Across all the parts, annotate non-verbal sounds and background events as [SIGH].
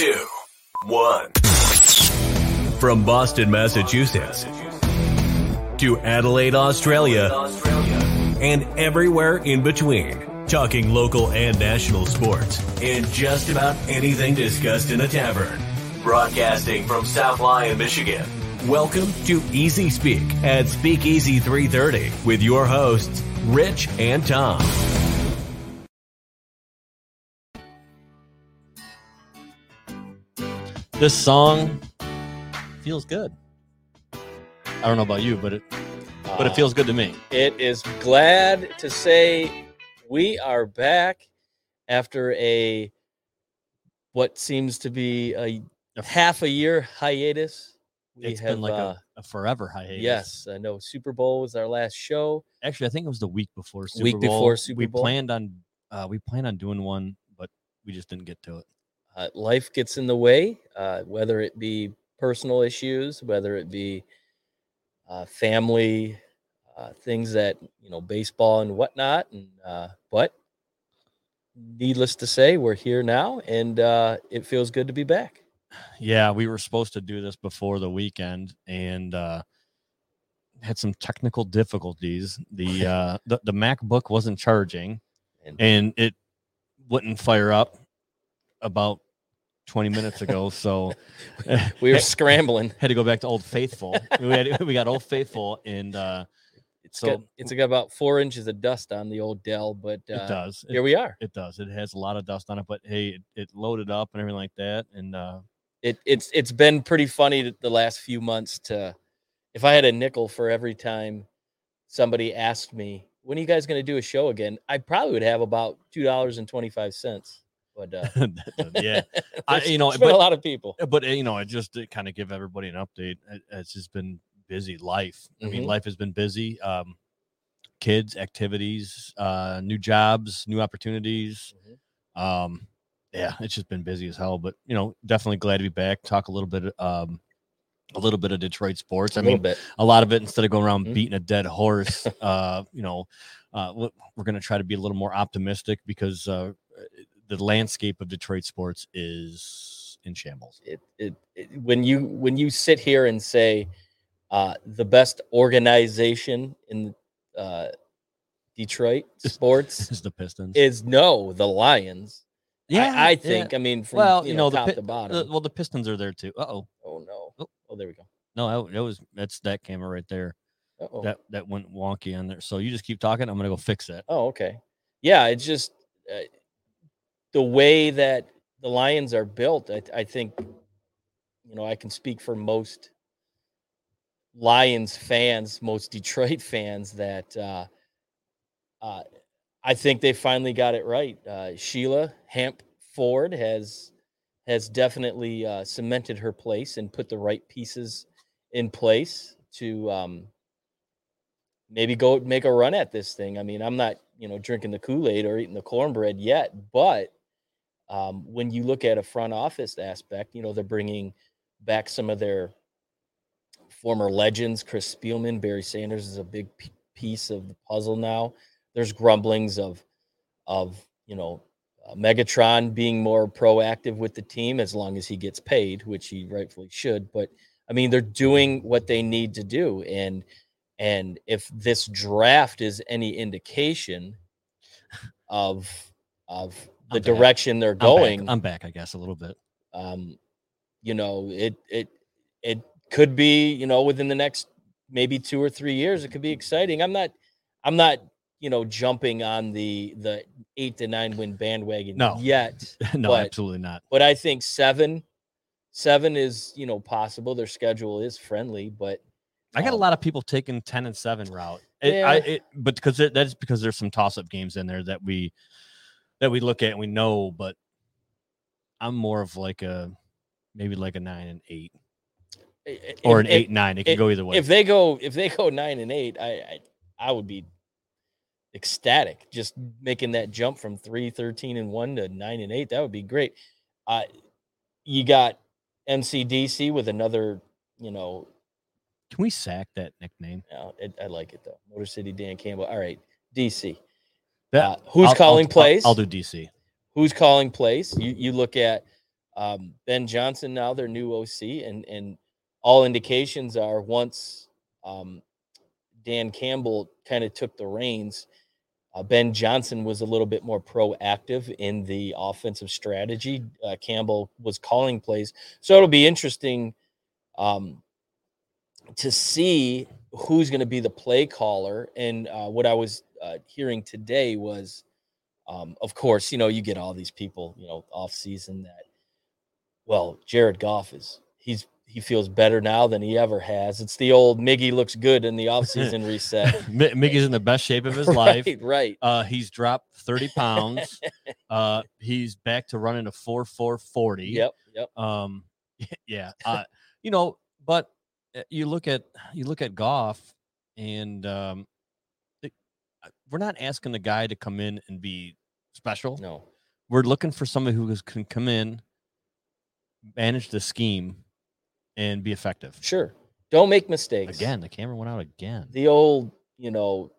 two, one. From Boston, Massachusetts to Adelaide, Australia, and everywhere in between. Talking local and national sports and just about anything discussed in a tavern. Broadcasting from South Lyon, Michigan. Welcome to Easy Speak at Speakeasy 330 with your hosts, Rich and Tom. This song feels good. I don't know about you, but it but it Uh, feels good to me. It is glad to say we are back after a what seems to be a half a year hiatus. We It's have, been like uh, a, a forever hiatus. yes, I know Super Bowl was our last show. Actually, I think it was the week before Super Week Bowl. before Super we Bowl. planned on uh, we planned on doing one, but we just didn't get to it. Uh, life gets in the way, uh, whether it be personal issues, whether it be uh, family uh, things that you know, baseball and whatnot. And uh, but needless to say, we're here now, and uh, it feels good to be back. Yeah, we were supposed to do this before the weekend and uh had some technical difficulties. The [LAUGHS] uh the, the MacBook wasn't charging And, and it wouldn't fire up about 20 minutes ago. So [LAUGHS] we were scrambling. [LAUGHS] had to go back to Old Faithful. we had [LAUGHS] we got Old Faithful, and uh, It's So- got it's got about four inches of dust on the old Dell, but uh, it does. It, here we are. it does. It has a lot of dust on it, but hey, it, it loaded up and everything like that. And uh, it it's it's been pretty funny th- the last few months to if I had a nickel for every time somebody asked me when are you guys going to do a show again, I probably would have about two dollars and twenty five cents. But uh, [LAUGHS] yeah, [LAUGHS] I- you know, but- a lot of people. but uh, you know, it just to kind of give everybody an update. It's just been busy life. I mean, Mhm. life has been busy. Um, kids, activities, uh, new jobs, new opportunities. Mhm. Um, yeah, it's just been busy as hell. But you know, definitely glad to be back. Talk a little bit, um, a little bit of Detroit sports. I a mean, bit. a lot of it instead of going around Mhm. beating a dead horse. [LAUGHS] uh, you know, uh, we- we're going to try to be a little more optimistic because uh, the landscape of Detroit sports is in shambles. It, it, it when you when you sit here and say uh, the best organization in uh, Detroit [LAUGHS] sports Is the Pistons? is no the Lions. I, I think. I mean, from well, you know, the top Pi- to bottom. the- well, the Pistons are there too. Uh oh, oh no! Oh. Oh, there we go. no, that, that was that's that camera right there. Uh-oh. That that went wonky on there. So you just keep talking. I'm gonna go fix that. Oh, okay. Yeah, it's just the way that the Lions are built. I, I think, you know, I can speak for most Lions fans, most Detroit [LAUGHS] fans, that uh, uh, I think they finally got it right. Uh, Sheila Hamp Ford has has definitely uh, cemented her place and put the right pieces in place to um, maybe go make a run at this thing. I mean, I'm not, you know, drinking the Kool-Aid or eating the cornbread yet, but um, when you look at a front office aspect, you know, they're bringing back some of their former legends. Chris Spielman, Barry Sanders is a big p- piece of the puzzle now. There's grumblings of, of you know, uh, Megatron being more proactive with the team as long as he gets paid, which he rightfully should. But I mean, they're doing what they need to do, and and if this draft is any indication of of the I'm back. direction they're I'm back. going, I'm back, I guess, a little bit. um, you know, it it it could be, you know, within the next maybe two or three years, it could be exciting. I'm not, I'm not, you know, jumping on the the eight to nine win bandwagon No. yet, [LAUGHS] no, But- absolutely not. but I think seven, seven is you know possible. Their schedule is friendly, but I got a um, lot of people taking ten and seven route. It, I, it, but because that is because there's some toss up games in there that we that we look at and we know. But I'm more of like a maybe like a nine and eight i- i- or an if- eight nine. It can if- go either way. If they go, if they go nine and eight, I, I, I would be ecstatic just making that jump from three, 13 and one to nine and eight. That would be great. Uh, you got MCDC with another, you know, can we sack that nickname? it, I like it though. Motor City Dan Campbell. All right, DC. That, Uh, who's I'll- I'll- calling I'll- plays? I'll, do DC. Who's calling plays? You you look at um, Ben Johnson now, their new OC, and and all indications are once um, Dan Campbell kind of took the reins, uh, Ben Johnson was a little bit more proactive in the offensive strategy. Uh, Campbell was calling plays, so it'll be interesting um, to see who's going to be the play caller. And uh, what I was uh, hearing today was, um, of course, you know, you get all these people, you know, off season that, well, Jared Goff is he's he feels better now than he ever has. It's the old Miggy looks good in the offseason [LAUGHS] reset. [LAUGHS] Miggy's in the best shape of his [LAUGHS] life. Right, right. Uh, he's dropped 30 pounds. uh, he's back to running a 4 4 40. Yep, yep. Um, yeah. Uh, you know, but uh, you look at you look at Goff, and um, we're not asking the guy to come in and be special. No, we're looking for somebody who can come in, manage the scheme, and be effective. sure. Don't make mistakes. Again, the camera went out again. the old, you know,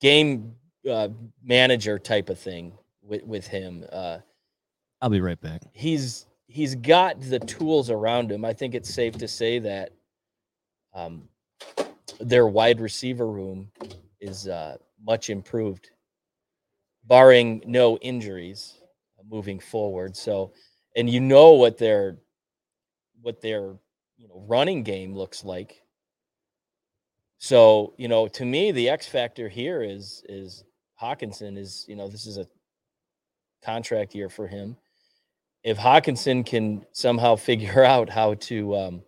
game uh, manager type of thing with with him. Uh, I'll be right back. he's he's got the tools around him. I think it's safe to say that um, their wide receiver room is uh, much improved, barring no injuries moving forward. So, and you know what their what their you know running game looks like. So, you know, to me, the X factor here is is Hockenson is, you know, this is a contract year for him. If Hockenson can somehow [LAUGHS] figure out how to um,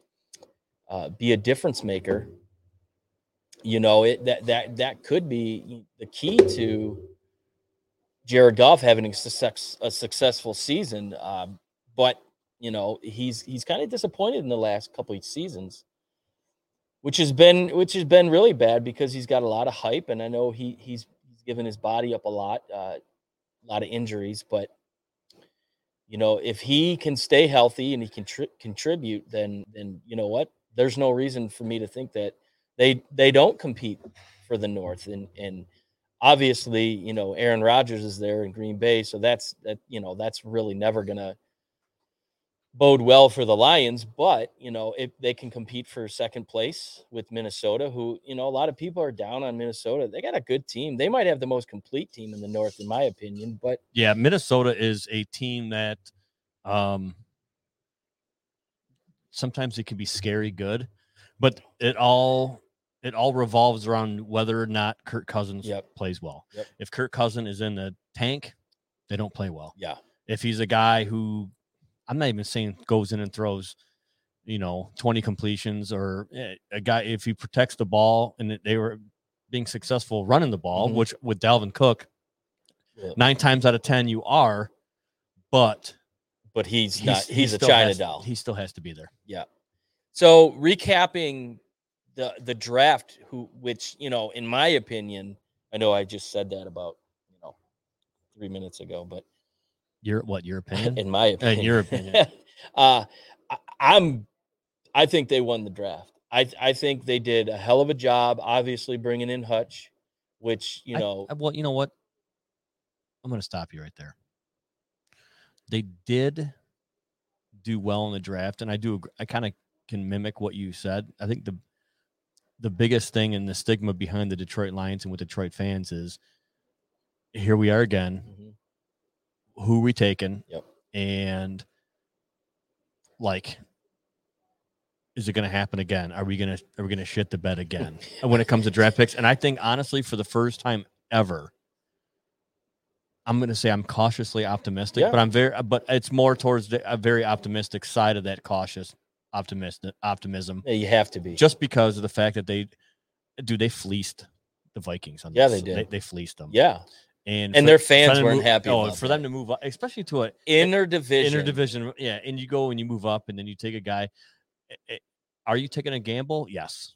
uh, be a difference maker, you know, it that that that could be the key to Jared Goff having a success a successful season. Um, but you know, he's he's kind of disappointed in the last couple of seasons which has been which has been really bad because he's got a lot of hype, and I know he he's he's given his body up a lot, uh, a lot of injuries, but you know if he can stay healthy and he can tri- contribute, then then you know what, there's no reason for me to think that they they don't compete for the North, and and obviously you know Aaron Rodgers is there in Green Bay, so that's that you know that's really never gonna bode well for the Lions, but you know, if they can compete for second place with Minnesota, who, you know, a lot of people are down on Minnesota. They got a good team. They might have the most complete team in the North, in my opinion. But Yeah, Minnesota is a team that um sometimes it can be scary good, but it all it all revolves around whether or not Kirk Cousins Yep. plays well. Yep. If Kirk Cousins is in the tank, they don't play well. yeah, If he's a guy who I'm not even saying goes in and throws, you know, 20 completions or eh, a guy if he protects the ball and they were being successful running the ball, Mhm. which with Dalvin Cook, Yeah. nine times out of ten you are, but but he's, he's, not. he He's a China has- doll. He still has to be there. Yeah. So recapping the the draft, who which you know, in my opinion, I know I just said that about you know three minutes ago, but Your what? Your [LAUGHS] opinion? in my opinion, in your opinion. [LAUGHS] uh, I, I'm, I think they won the draft. I I think they did a hell of a job. Obviously, bringing in Hutch, which you know, I- well, you know what? I'm going to stop you right there. They did do well in the draft, and I do. I kind of can mimic what you said. I think the the biggest thing and the stigma behind the Detroit Lions and with Detroit fans is here we are again. Mhm. Who we taking? Yep. And like, is it going to happen again? Are we going to are we going to shit the bed again [LAUGHS] when it comes to draft picks? And I think honestly, for the first time ever, I'm going to say I'm cautiously optimistic, Yeah. but I'm very, but it's more towards the, a very optimistic side of that cautious optimistic optimism, yeah, you have to be. just because of the fact that they, do they fleeced the Vikings on Yeah, this. they did. They, they fleeced them. yeah, and And for- their fans weren't move- happy Oh, for them to move up, especially to a inner division. interdivision. Yeah, and you go and you move up, and then you take a guy. eh, eh, Are you taking a gamble? Yes,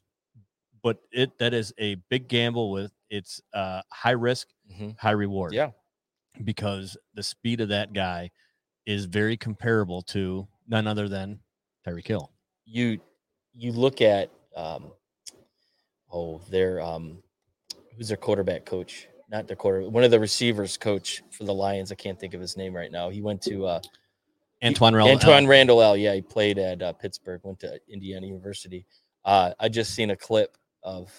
but it that is a big gamble with it's uh, high risk, Mhm. high reward. Yeah, because the speed of that guy is very comparable to none other than Tyreek Hill. You you look at um, oh, their um, who's their quarterback coach? Not their quarter, one of the receivers coach for the Lions. I can't think of his name right now. He went to uh, Antwaan Randle. Antwaan Randle El. Yeah, he played at uh, Pittsburgh, went to Indiana University. Uh, I just seen a clip of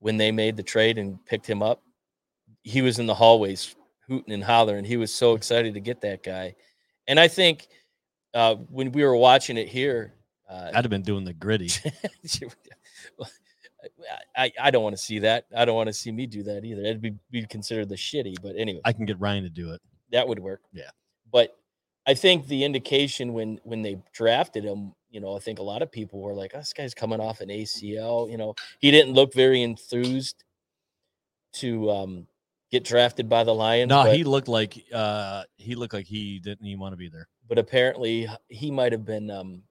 when they made the trade and picked him up. He was in the hallways hooting and hollering. He was so excited to get that guy. And I think uh, when we were watching it here, uh, I'd have been doing the griddy. [LAUGHS] I, I don't want to see that. I don't want to see me do that either. That'd be, be considered the shitty. But anyway, I can get Ryan to do it. that would work. Yeah. But I think the indication when when they drafted him, you know, I think a lot of people were like, oh, "This guy's coming off an ACL." You know, he didn't look very enthused to um, get drafted by the Lions. No, he looked like uh he looked like he didn't even want to be there. But apparently he might have been um,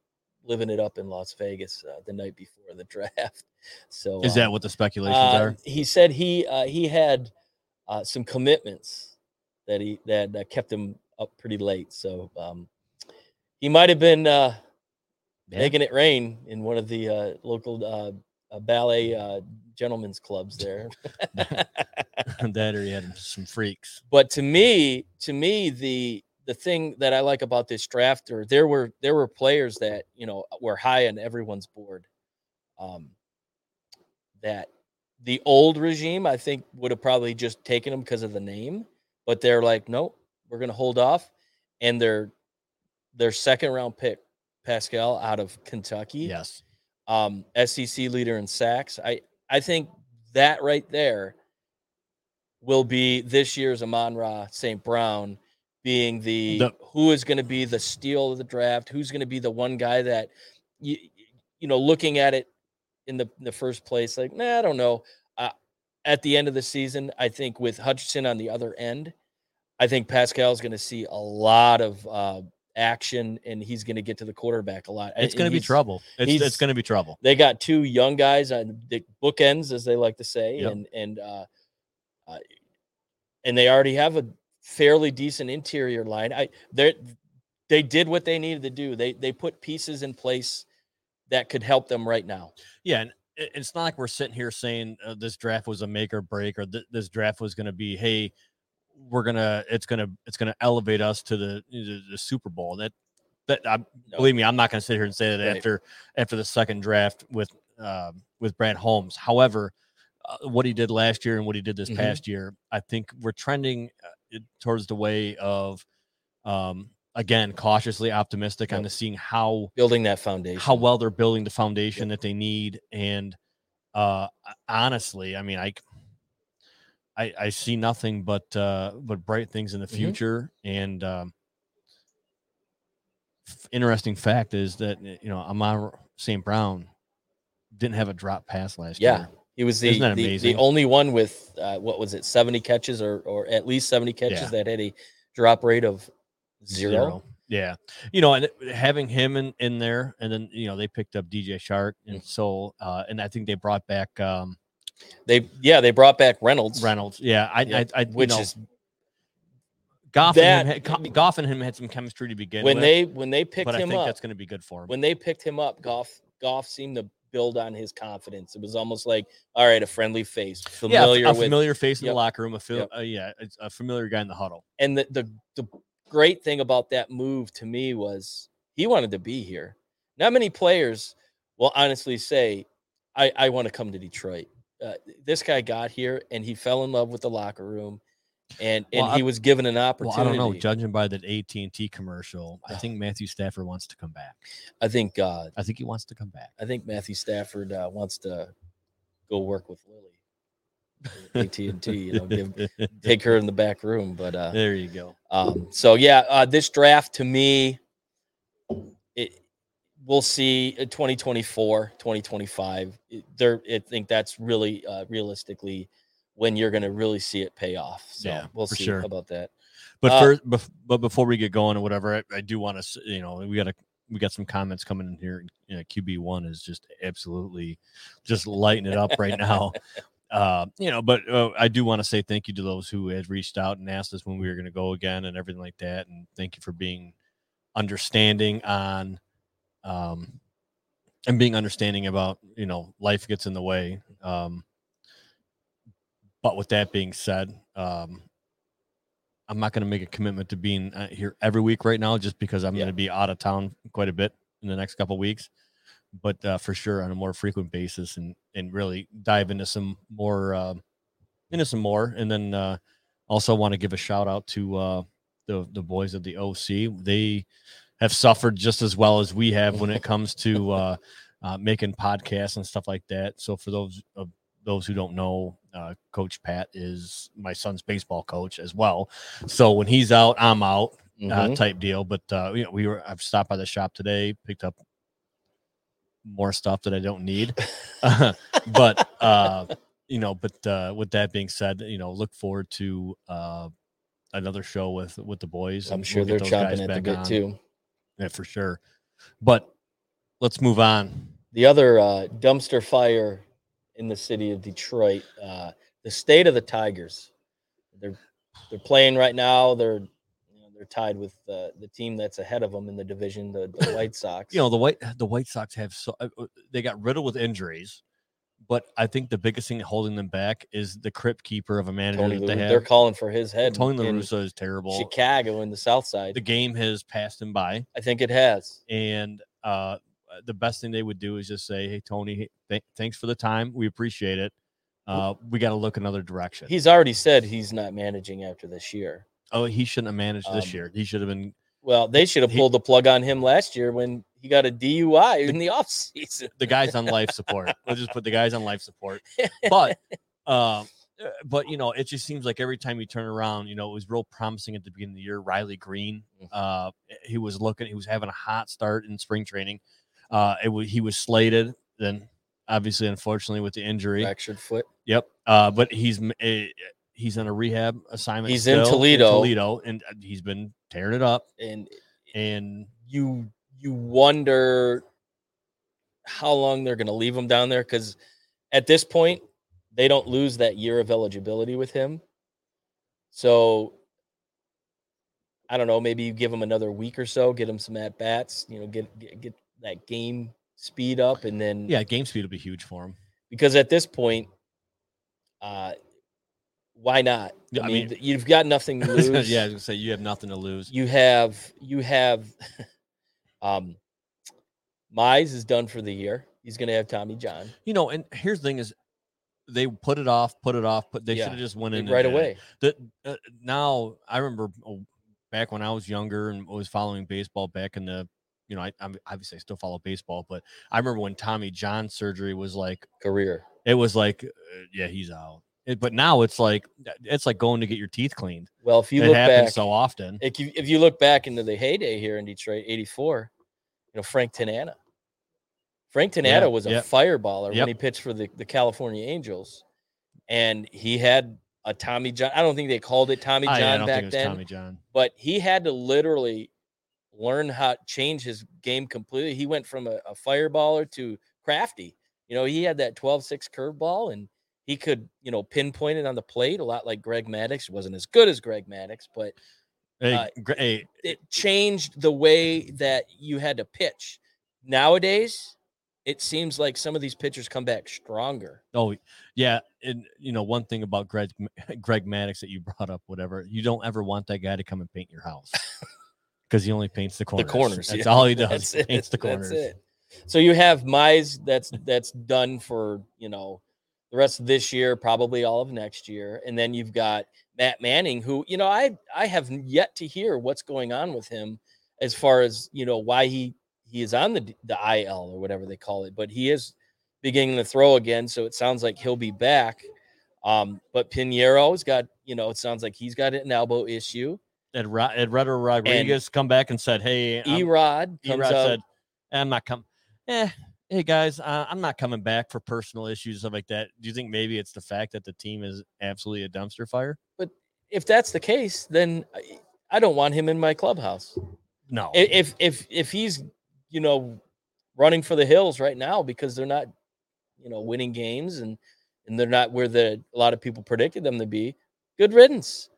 living it up in Las Vegas uh, the night before the [LAUGHS] draft. So Is um, that what the speculations uh, are? He said he uh, he had uh, some commitments that he that kept him up pretty late. So um, he might have been uh, making it rain in one of the uh, local uh, uh, ballet uh, gentlemen's clubs there. [LAUGHS] that or he had [LAUGHS] some freaks. but to me, to me, the the thing that I like about this draft, or there were there were players that you know were high on everyone's board. Um, that the old regime, I think, would have probably just taken them because of the name, but they're like, no, we're going to hold off, and their their second round pick, Paschal, out of Kentucky, Yes. um, SEC leader in sacks. I I think that right there will be this year's Amon Ra St. Brown being the, The- who is going to be the steal of the draft, who's going to be the one guy that you you know looking at it in the in the first place like nah I don't know. Uh, at the end of the season, I think with Hutchinson on the other end, I think Paschal is going to see a lot of uh, action and he's going to get to the quarterback a lot. It's going to be trouble. It's, it's going to be trouble. they got two young guys on the bookends, as they like to say, Yep. and and uh, uh, and they already have a fairly decent interior line. I they they did what they needed to do. They they put pieces in place that could help them right now. Yeah, and it's not like we're sitting here saying uh, this draft was a make or break, or th- this draft was going to be, hey, we're gonna, it's gonna, it's gonna elevate us to the the, the Super Bowl. That that I No. believe me, I'm not going to sit here and say that Right. after after the second draft with um with Brad Holmes. However, uh, what he did last year and what he did this Mhm. past year, I think we're trending uh, towards the way of, um, again, cautiously optimistic on Yep. the seeing how Building that foundation. how well they're building the foundation that they need and uh honestly i mean i i, I see nothing but uh but bright things in the Mhm. future and um f- interesting fact is that uh, you know Amon-Ra st brown didn't have a drop pass last Yeah. year He was the the, the only one with uh, what was it, seventy catches or or at least seventy catches Yeah. that had a drop rate of zero. yeah you know and having him in in there and then you know they picked up DJ Chark and Mm. so uh and i think they brought back um They yeah they brought back Reynolds, reynolds yeah i Yep, i, I which know, is Goff That- and, him had, Goff and him had some chemistry to begin when with, they when they picked but I him think up that's going to be good for him. when they picked him up. Goff Goff seemed to build on his confidence. It was almost like all right, a friendly face, yeah, familiar with, familiar face in Yep. the locker room, a fil- Yep. uh, yeah, it's a familiar guy in the huddle. and the, the the great thing about that move to me was he wanted to be here. Not many players will honestly say, "I I want to come to Detroit." Uh, this guy got here and he fell in love with the locker room, and and Well, he was given an opportunity. Well. I don't know. Judging by that AT and T commercial, I think Matthew Stafford wants to come back. I think uh, I think he wants to come back. I think Matthew Stafford uh, wants to go work with Lily. AT and T, you know, give, [LAUGHS] take her in the back room. But uh, there you go. Um, so yeah, uh, this draft to me, it we'll see uh, 2024, 2025. There, I think that's really uh, realistically when you're going to really see it pay off. So Yeah, we'll see sure. about that. But Uh, first, bef- but before we get going or whatever, I, I do want to, you know, we got to we got some comments coming in here. You know, QB one is just absolutely just lighting it up right now. [LAUGHS] Uh, you know, but uh, I do want to say thank you to those who had reached out and asked us when we were going to go again and everything like that. And thank you for being understanding on, um, and being understanding about you know life gets in the way. Um, but with that being said, um, I'm not going to make a commitment to being uh, here every week right now, just because I'm Yeah. going to be out of town quite a bit in the next couple weeks. But uh, for sure, on a more frequent basis, and and really dive into some more uh, into some more, and then uh, also want to give a shout out to uh, the the boys of the OC. They have suffered just as well as we have when it comes to [LAUGHS] uh, uh, making podcasts and stuff like that. So for those of those who don't know, uh, Coach Pat is my son's baseball coach as well. So when he's out, I'm out uh, Mhm. type deal. But uh, you know, we were I've stopped by the shop today, picked up more stuff that I don't need. [LAUGHS] [LAUGHS] but uh, you know, but uh, with that being said, you know, look forward to uh, another show with with the boys. I'm sure we'll they're get those guys chomping at the bit on. too. Yeah, for sure. But let's move on. The other uh, dumpster fire in the city of Detroit, uh, the state of the Tigers. They're they're playing right now. They're you know, they're tied with uh, the team that's ahead of them in the division, the, the [LAUGHS] White Sox. You know, the white the White Sox have so uh, uh, they got riddled with injuries, but I think the biggest thing holding them back is the crypt keeper of a manager Tony that they Ru- have. they're calling for his head. Tony La Russa is terrible. Chicago in the South Side. The game has passed him by. I think it has. and uh, the best thing they would do is just say, "Hey, Tony, th- thanks for the time. We appreciate it. Uh, we got to look another direction." He's already said he's not managing after this year. oh, he shouldn't have managed this Um, year. He should have been. Well, they should have He- pulled the plug on him last year when he got a DUI in the [LAUGHS] offseason. The guy's on life support. We'll just put the guy's on life support. [LAUGHS] But, uh, uh, but you know, it just seems like every time you turn around, you know, it was real promising at the beginning of the year. Riley Greene, Mhm. uh, he was looking. He was having a hot start in spring training. Uh, it was he was slated. Then, obviously, unfortunately, with the injury, Fractured foot. Yep. Uh, but he's m- eh, he's on a rehab assignment. He's in Toledo. Toledo, and uh, he's been tearing it up. And And you you wonder how long they're going to leave him down there because at this point they don't lose that year of eligibility with him. So I don't know. Maybe you give him another week or so, get him some at bats. You know, get, get get that game speed up, and then yeah, game speed will be huge for him. because at this point, uh, why not? Yeah, I, I mean, mean- you've got nothing [LAUGHS] to lose. yeah, I was gonna say you have nothing to lose. you have you have [LAUGHS] um Mize is done for the year. He's gonna have Tommy John You know, and here's the thing: is they put it off, put it off, but they Yeah, should have just went in right away. The, uh, now I remember oh, back when I was younger and was following baseball back in the. You know, I, I'm obviously I still follow baseball, but I remember when Tommy John surgery was like Career. it was like, uh, yeah, he's out. It, but now it's like it's like going to get your teeth cleaned. Well, if you it look happens back, so often. if you if you look back into the heyday here in Detroit, '84, you know Frank Tanana. Frank Tanana Yeah, was a yep. fireballer Yep. when he pitched for the, the California Angels, and he had a Tommy John. I don't think they called it Tommy I, John I don't back think it was then. Tommy John. but he had to literally learn how to change his game completely. He went from a, a fireballer to crafty. You know, he had that 12-6 curveball and he could, you know, pinpoint it on the plate a lot like Greg Maddux. Wasn't as good as Greg Maddux, but Hey, Uh, hey, it changed the way that you had to pitch. Nowadays, it seems like some of these pitchers come back stronger. oh yeah, and you know one thing about Greg Greg Maddux that you brought up, whatever, you don't ever want that guy to come and paint your house [LAUGHS] because he only paints the corners. The corners. That's yeah. all he [LAUGHS] does. He paints the corners. So you have Mize that's that's done for, you know, the rest of this year, probably all of next year. And then you've got Matt Manning, who, you know, I I have yet to hear what's going on with him as far as, you know, why he he is on the the IL or whatever they call it, but he is beginning to throw again. So it sounds like he'll be back. Um, but Pineda's got, you know, it sounds like he's got an elbow issue. Ed, Ro- Eduardo Rodriguez come back and said, "Hey, Erod Erod said, "I'm not coming. Eh, hey guys, uh, I'm not coming back for personal issues stuff like that. Do you think maybe it's the fact that the team is absolutely a dumpster fire? But if that's the case, then I- I don't want him in my clubhouse. No, If if if he's you know running for the hills right now because they're not you know winning games and and they're not where the a lot of people predicted them to be, good riddance.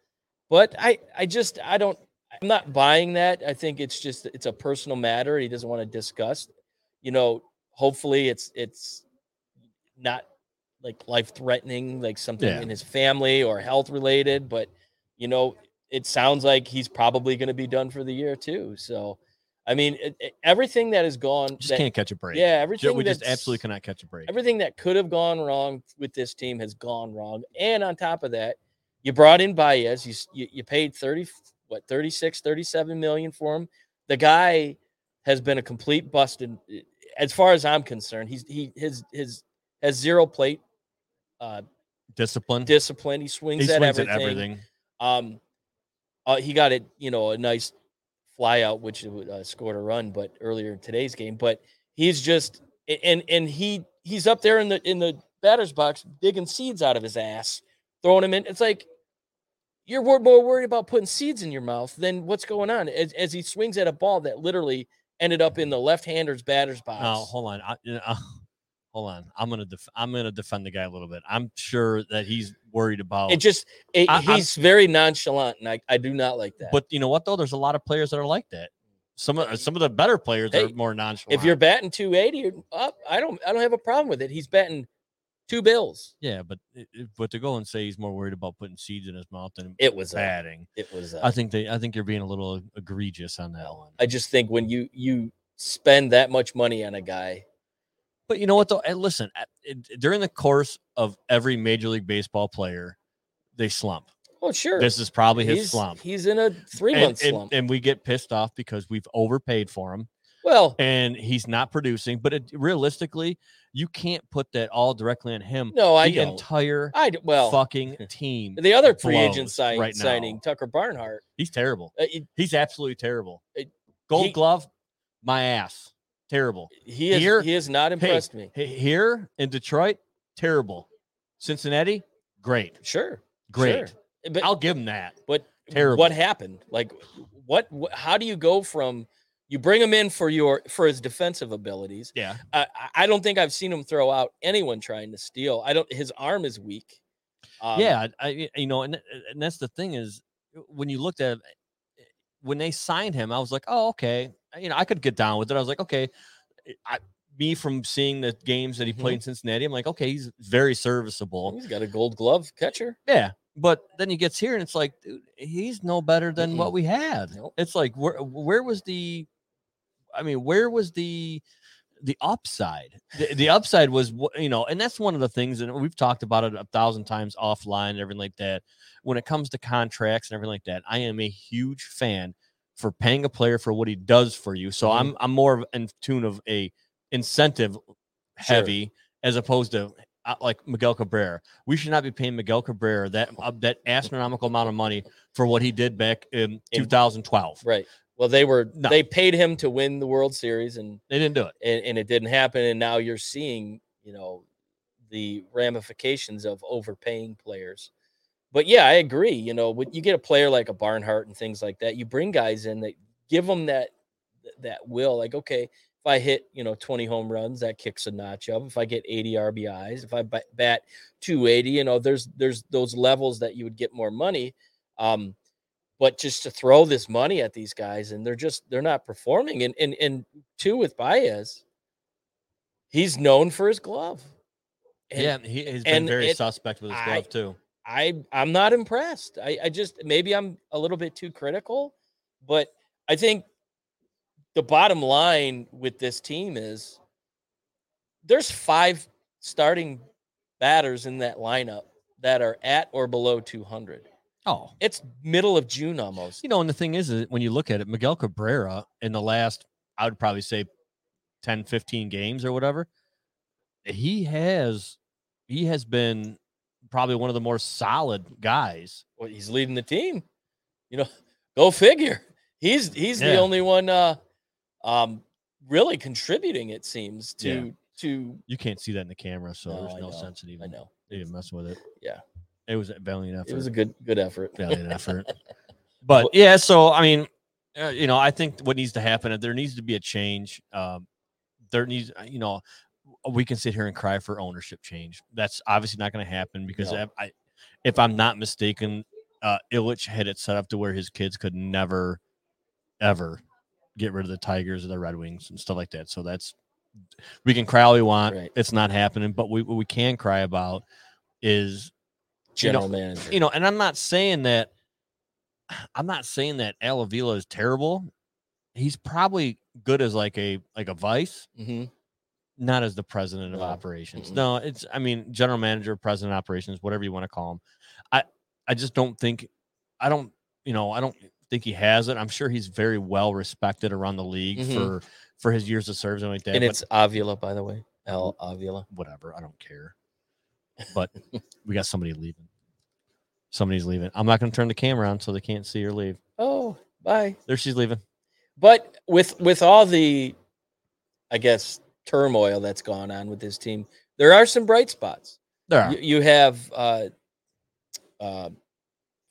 But I I just I don't I'm not buying that. I think it's just it's a personal matter. He doesn't want to discuss. You know, hopefully it's it's not like life threatening, like something Yeah. in his family or health related. But you know, it sounds like he's probably going to be done for the year too. So, I mean, it, it- everything that has gone, Just that- can't catch a break. yeah, everything we just absolutely cannot catch a break. everything that could have gone wrong with this team has gone wrong. And on top of that, you brought in Baez. You you, you paid 30 what 36 37 million for him. The guy has been a complete bust in, as far as I'm concerned. He's he his his has zero plate uh Discipline. discipline. He swings, he at, swings everything. at everything. Um uh, he got it, you know, a nice fly out which uh, scored a run but earlier in today's game, but he's just and and he he's up there in the in the batter's box digging seeds out of his ass, throwing him in. It's like you're more worried about putting seeds in your mouth than what's going on as, as he swings at a ball that literally ended up in the left-hander's batter's box. Oh, hold on. I, uh, [LAUGHS] hold on. I'm gonna def- I'm gonna defend the guy a little bit. I'm sure that he's worried about. it just it, I- I'm- he's very nonchalant, and I, I do not like that. but you know what though? There's a lot of players that are like that. Some of some of the better players Hey, are more nonchalant. if you're batting 280 up, I don't I don't have a problem with it. He's batting two bills. yeah, but it- it- but to go and say he's more worried about putting seeds in his mouth than It was uh, batting, it was. I think they I think you're being a little egregious on that one. I just think when you you spend that much money on a guy, But you know what though? And listen, at- it- during the course of every major league baseball player, they slump. oh sure, This is probably his he's, slump. He's in a three and, month and- slump. and we get pissed off because we've overpaid for him well, and he's not producing. But it, realistically, you can't put that all directly on him. no, I the don't. entire I well, fucking [LAUGHS] team. the other free agent sign, right signing Tucker Barnhart. He's terrible. Uh, it- He's absolutely terrible. It- Gold he- glove, my ass. Terrible. he is, Here- he has not impressed me. Here in Detroit, terrible. Cincinnati, great. Sure, Great. sure. But I'll give him that. But Terrible. what happened? Like, what, wh- How do you go from you bring him in for your for his defensive abilities? Yeah. I, I- I don't think I've seen him throw out anyone trying to steal. I don't. His arm is weak. Um, yeah, I, you know, and and that's the thing is uh, when you looked at uh, when they signed him, I was like, oh, okay, you know, I could get down with it. I was like, okay, I, me from seeing the games that he played mm-hmm. in Cincinnati, I'm like, okay, he's very serviceable. he's got a Gold Glove catcher. Yeah, but then he gets here and it's like, dude, he's no better than what we had. Nope. It's like, where where was the? I mean, where was the? the upside the, the upside was you know and that's one of the things and we've talked about it a thousand times offline and everything like that when it comes to contracts and everything like that i am a huge fan for paying a player for what he does for you so Mhm. i'm i'm more of in tune of a incentive heavy as opposed to uh, like Miguel Cabrera. We should not be paying Miguel Cabrera that uh, that astronomical amount of money for what he did back in In- 2012. Right. Well, they were No. they paid him to win the World Series, and, They didn't do it. and and it didn't happen. And now you're seeing, you know, the ramifications of overpaying players. But yeah, I agree. You know, when you get a player like a Barnhart and things like that, you bring guys in that give them that that will. Like, okay, if I hit you know 20 home runs, that kicks a notch up. If I get 80 RBIs, if I ba- bat 280, you know, there's there's those levels that you would get more money. Um, but just to throw this money at these guys and they're just they're not performing. And and and two with Baez, he's known for his glove. And yeah, he has been very it- suspect with his I- glove too. I I'm not impressed. I, I just maybe I'm a little bit too critical, but I think the bottom line with this team is there's five starting batters in that lineup that are at or below 200. Oh, It's middle of June almost. you know, and the thing is, is when you look at it, Miguel Cabrera in the last, I would probably say 10, 15 games or whatever, he has he has been probably one of the more solid guys. Well, he's leading the team. You know, [LAUGHS] go figure. He's he's the only one uh um really contributing it seems to Yeah. to You can't see that in the camera, so No, there's I no know. sense in even I know. even messing with it. Yeah. It was a valiant effort. It was a good good effort. valiant effort. [LAUGHS] But yeah, so I mean, uh, you know, I think what needs to happen, there needs to be a change. Um, there needs, uh, you know, we can sit here and cry for ownership change. That's obviously not going to happen because No. I, I, if I'm not mistaken, uh, Ilitch had it set up to where his kids could never, ever get rid of the Tigers or the Red Wings and stuff like that. So that's we can cry all we want. Right. It's not happening, but we what we can cry about is you know- General manager. you know, and I'm not saying that I'm not saying that Al Avila is terrible. He's probably good as like a like a vice, hmm not as the president of No. operations. Mm-mm. No, it's I mean general manager, president of operations, whatever you want to call him. I I just don't think I don't you know I don't think he has it. I'm sure he's very well respected around the league Mhm. for for his years of service and like that. And it's Avila, by the way. Al Avila. whatever. I don't care. But we got somebody leaving. Somebody's leaving. I'm not going to turn the camera on so they can't see her leave. Oh, bye. There she's leaving. But with with all the, I guess, turmoil that's gone on with this team, there are some bright spots. There. You, you have uh, uh,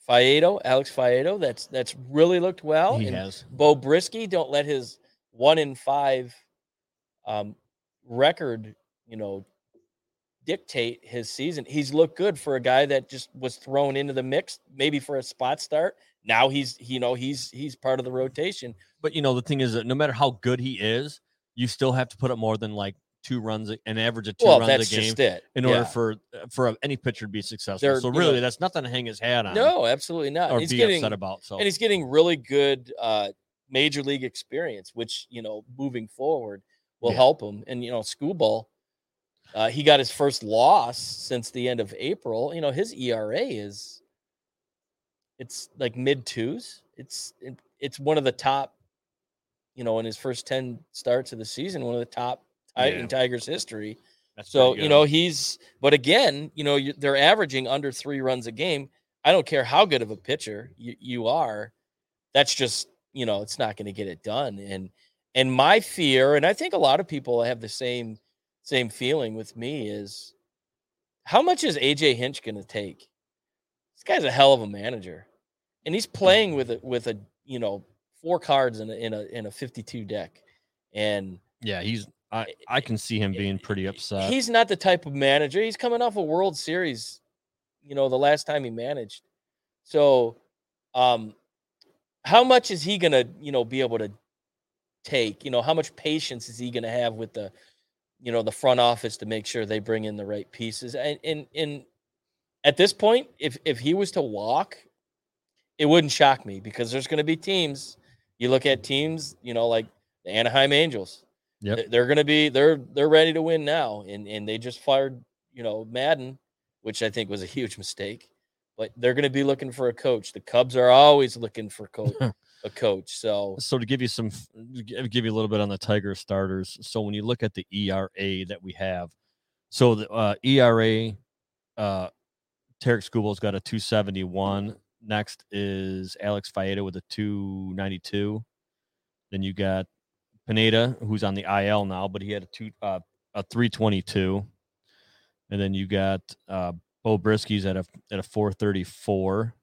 Faedo, Alex Faedo. That's that's really looked well. he and has. Beau Brieske, don't let his one in five um, record, you know, dictate his season. He's looked good for a guy that just was thrown into the mix, maybe for a spot start. Now he's, you know, he's he's part of the rotation. But you know, the thing is that no matter how good he is, you still have to put up more than like two runs, an average of two well, runs a game just it. in Yeah. order for for any pitcher to be successful. They're, so you really, know- that's nothing to hang his hat on. no, absolutely not. or he's be getting upset about. So and he's getting really good uh, major league experience, which you know, moving forward will Yeah. help him. And you know, Skubal, uh, he got his first loss since the end of April. You know, his ERA is it's like mid twos. It's it, it's one of the top. You know, in his first ten starts of the season, one of the top Yeah. in Tigers history. That's So you know he's, but again, you know you, they're averaging under three runs a game. I don't care how good of a pitcher you, you are. That's just you know it's not going to get it done. And and my fear, and I think a lot of people have the same same feeling with me is how much is AJ Hinch going to take? This guy's a hell of a manager, and he's playing with a with a you know four cards in a in a in a fifty two deck, and yeah, he's. I I can see him being pretty upset. He's not the type of manager. He's coming off a World Series, you know, the last time he managed. So, um, how much is he gonna, you know, be able to take? You know, how much patience is he gonna have with the, you know, the front office to make sure they bring in the right pieces? And and and at this point, if if he was to walk, it wouldn't shock me because there's gonna be teams. You look at teams, you know, like the Anaheim Angels. Yep. They're- They're going to be they're they're ready to win now, and and they just fired you know Maddon, which I think was a huge mistake. But they're going to be looking for a coach. The Cubs are always looking for coach [LAUGHS] a coach. So So to give you some, gi- give you a little bit on the Tiger starters. So when you look at the ERA that we have, so the uh, ERA, uh, Tarik Skubal's got a 271. Next is Alex Faedo with a 292. Then you got Pineda, who's on the IL now, but he had a two uh, a 322. And then you got uh, Beau Brieske's at a at a 434.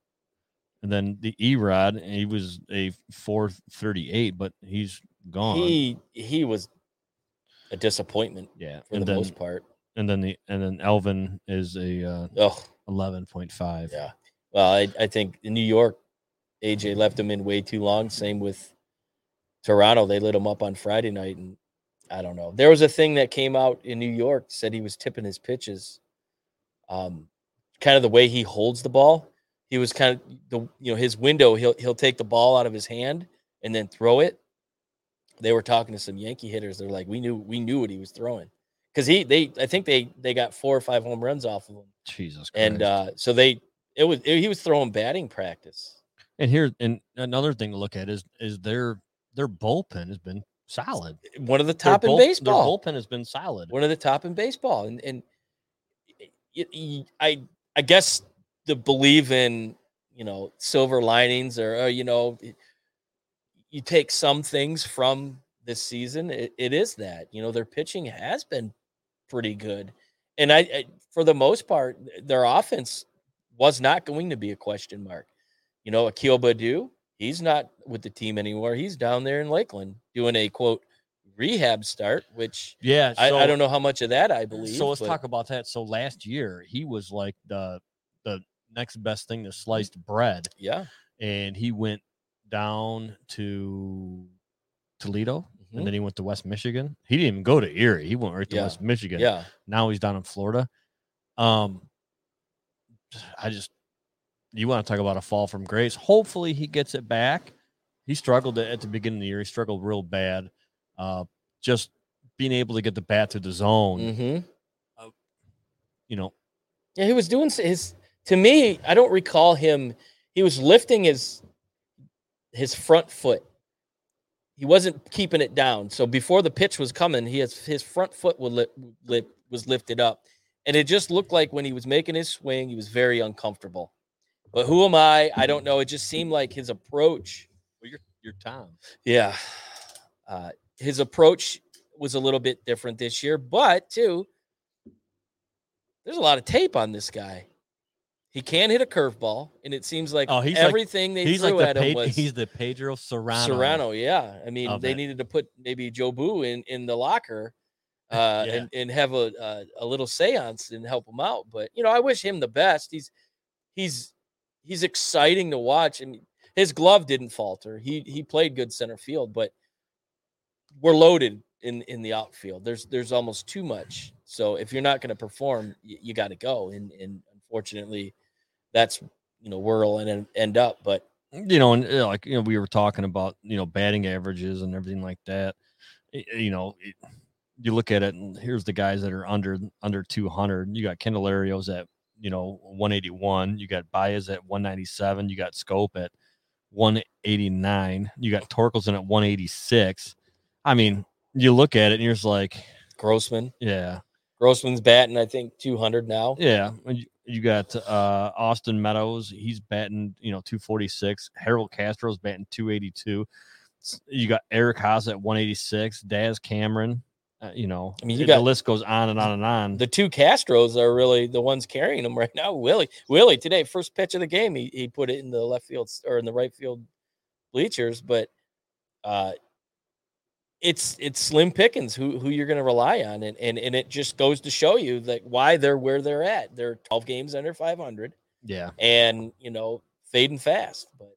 And then the Erod, he was a 438, but he's gone. he he was a disappointment yeah. for And the then most part. and then the and then Elvin is a uh, Oh 11.5. yeah. Well, I, I think in New York, AJ left him in way too long. Same with Toronto. They lit him up on Friday night, and I don't know. There was a thing that came out in New York said he was tipping his pitches. Um, kind of the way he holds the ball. He was kind of the you know his window. He'll he'll take the ball out of his hand and then throw it. They were talking to some Yankee hitters. They're like, we knew we knew what he was throwing because he they I think they they got four or five home runs off of him, Jesus Christ. and uh, so they it was he was throwing batting practice. and here and another thing to look at is is their their bullpen has been solid. One of the Their top in bull- baseball. Their bullpen has been solid. one of the top in baseball and and i i guess the believe in you know silver linings or, or you know it- you take some things from this season it, it is that you know their pitching has been pretty good and I, I for the most part their offense was not going to be a question mark you know Akil Baddoo he's not with the team anymore he's down there in Lakeland doing a quote rehab start which Yeah, I, I don't know how much of that I believe. So let's but talk about that. So last year he was like the the next best thing Mm-hmm. to sliced bread, Yeah. and he went down to Toledo, mhm, and then he went to West Michigan. He didn't even go to Erie. He went right to Yeah, West Michigan. Yeah. Now he's down in Florida. Um, I just you want to talk about a fall from grace. Hopefully, he gets it back. He struggled at the beginning of the year. He struggled real bad. Uh, just being able to get the bat to the zone, Mm-hmm. you know, Yeah, he was doing his. To me, I don't recall him. He was lifting his his front foot. He wasn't keeping it down. So before the pitch was coming, he has his front foot was lit, lit, was lifted up, and it just looked like when he was making his swing, he was very uncomfortable. But who am I? I don't know. It just seemed like his approach. well, you're you're Tom. Yeah, uh, his approach was a little bit different this year, but too, there's a lot of tape on this guy. He can hit a curveball, and it seems like Oh, he's like- everything they He's like threw the at him was he's the Pedro Cerrano. Cerrano. Yeah, I mean, they it. needed to put maybe Jobu in in the locker, [LAUGHS] uh, Yeah. and and have a, a a little séance and help him out. But you know, I wish him the best. He's he's he's exciting to watch, and his glove didn't falter. He he played good center field, but we're loaded in in the outfield. There's there's almost too much. So if you're not going to perform, you, you got to go. And and unfortunately, that's you know where it'll end, end up. But you know, and uh, like you know, we were talking about you know batting averages and everything like that. You know, you look at it, and here's the guys that are under under 200. You got Candelario's at you know 181. You got Baez at 197. You got Schoop at 189. You got Torkelson at 186. I mean, you look at it, and you're just like, Grossman, yeah, Grossman's batting, I think 200 now. yeah. You, got uh Austin Meadows, he's batting, you know, 246. Harold Castro's batting 282. You got Eric Haase at 186, Daz Cameron, uh, you know, I mean, you the got- list goes on and on and on. The two Castros are really the ones carrying them right now. Willie, Willie today, first pitch of the game, he, he put it in the left field or in the right field bleachers, but uh it's it's slim pickings who who you're going to rely on and, and and it just goes to show you that why they're where they're at they're 12 games under 500 yeah. and you know fading fast but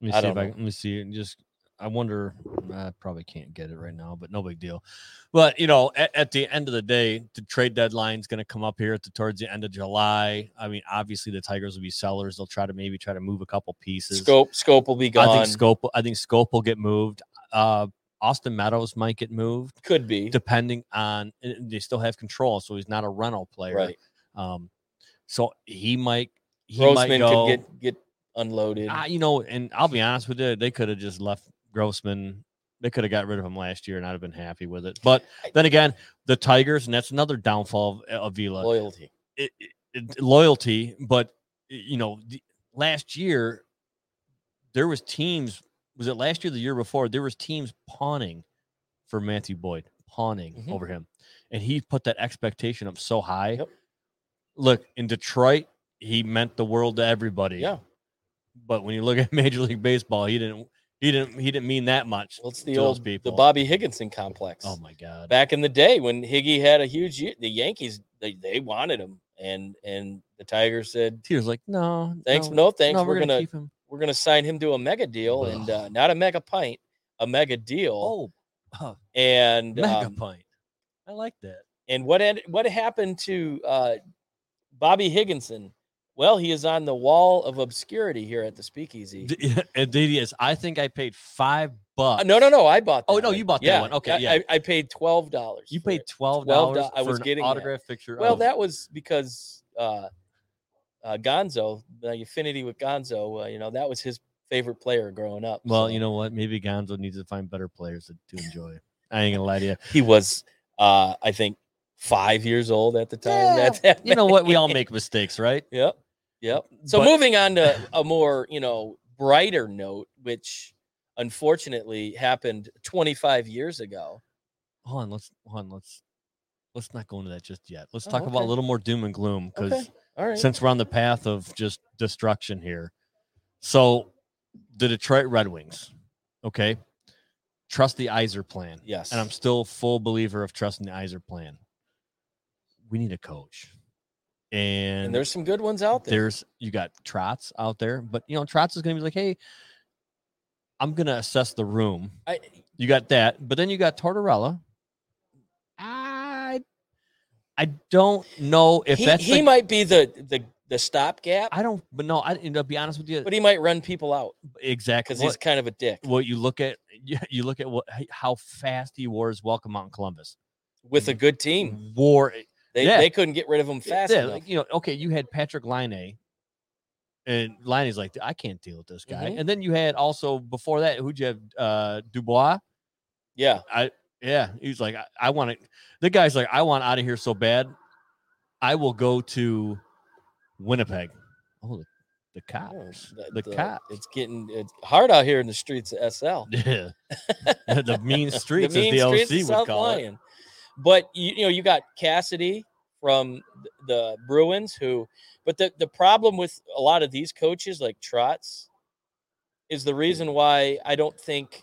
Let me I see if don't I know. let me see and just I wonder I probably can't get it right now, but no big deal. But you know, at, at the end of the day, the trade deadline is going to come up here at the towards the end of July. I mean, obviously the Tigers will be sellers. They'll try to maybe try to move a couple pieces. Schoop Schoop will be gone I think Schoop. I think Schoop will get moved. Uh, Austin Meadows might get moved, could be depending on eh, they still have control, so he's not a rental player. right Um, so he might. He might grossman go. could get get unloaded Ah, you know, and I'll be honest with you, they could have just left Grossman. They could have got rid of him last year, and I'd have been happy with it. But then again, the Tigers, and that's another downfall of Avila loyalty it, it- it- loyalty, but you know, the, last year there was teams. Was it last year? The year before, there was teams pawning for Matthew Boyd, pawning Mhm. over him, and he put that expectation up so high. Yep. Look in Detroit, he meant the world to everybody. yeah But when you look [LAUGHS] at Major League Baseball, he didn't. He didn't. He didn't mean that much. well, it's the to those old people. the bobby higginson complex Oh my God! back in the day when Higgy had a huge year, the Yankees they, they wanted him and and the Tigers said He was like, no, thanks no, no, thanks no, we're, gonna, keep him. We're gonna sign him to a mega deal and uh, not a mega pint a mega deal Oh, and mega um, pint. I like that. and what had, what happened to uh, Bobby Higginson well he is on the wall of obscurity here at the Speakeasy D- [LAUGHS] and it is. I think I paid five bucks. Uh, no no no I bought Oh, no, you bought that yeah, one. Okay, I, yeah. I, I paid twelve dollars You paid twelve dollars. I was getting autograph picture. Well, of- that was because uh, uh, Gonzo, the affinity with Gonzo, uh, you know, that was his favorite player growing up. Well, so you know what? Maybe Gonzo needs to find better players to, to enjoy. I ain't gonna lie to you. he was, uh, I think, five years old at the time. Yeah, That, You know what? We all [LAUGHS] make mistakes, right? Yep. Yep. So But- moving on to a more, you know, brighter note, which unfortunately happened 25 years ago. Hold on. Let's hold on. Let's let's not go into that just yet. Let's Oh, talk about a little more doom and gloom because Okay. All right. since we're on the path of just destruction here. So the Detroit Red Wings, okay, trust the Iser plan. yes. and I'm still full believer of trusting the Iser plan. We need a coach, and, and there's some good ones out there. there's you got Trotz out there, but you know Trotz is going to be like, hey, I'm going to assess the room. I, You got that, but then you got Tortorella. I don't know if he, that's he the- might be the the the stopgap, I don't, but no, I, to be honest with you, but he might run people out exactly. because he's kind of a dick. what you look at you, look at what how fast he wore his welcome out in Columbus. With a good team, Wore they Yeah. they couldn't get rid of him fast yeah, like, you know, okay, you had Patrik Laine, and Liney's like, I can't deal with this guy. Mhm. And then you had also before that, who'd you have? Uh, Dubois. yeah, I yeah, he's like, I, I want it. The guy's like, I want out of here so bad, I will go to Winnipeg. Oh, the, the Oh, cops, the- the, the- cops. It's getting it's hard out here in the streets of SL. [LAUGHS] Yeah, the mean streets, the mean as [LAUGHS] the streets of would South call it. Lyon. But you, you know, you got Cassidy from the Bruins, who. But the the problem with a lot of these coaches, like Trotz, is the reason why I don't think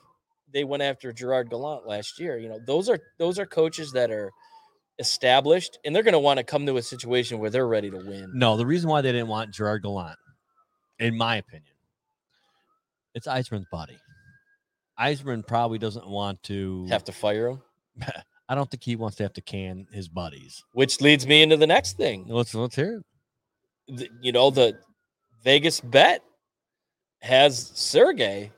they went after Gerard Gallant last year. You know, those are those are coaches that are established, and they're going to want to come to a situation where they're ready to win. No, the reason why they didn't want Gerard Gallant, in my opinion, it's Yzerman's body. Yzerman probably doesn't want to. Have to fire him, [LAUGHS] I don't think he wants to have to can his buddies. which leads me into the next thing. Let's let's hear it. the, you know the Vegas bet has Sergey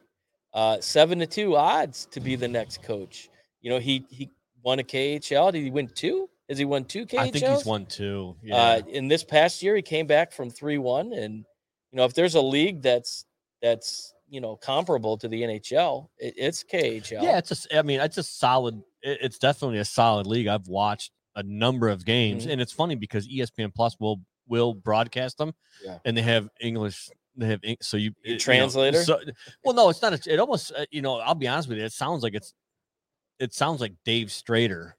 uh, seven to two odds to be the next coach. You know he he won a KHL. Did he win two? Has he won two KHLs? I think he's won two. Yeah. Uh, in this past year, he came back from three one, and you know if there's a league that's that's you know comparable to the NHL, it, it's KHL. yeah, it's a. s- I mean, it's a solid. it- It's definitely a solid league. I've watched a number of games, Mhm. and it's funny because ESPN Plus will will broadcast them, Yeah. and they have English. They have so you it- you know, translator? so, well, no, it's not. A, it almost uh, you know. I'll be honest with you. It sounds like it's. It sounds like Dave Strader.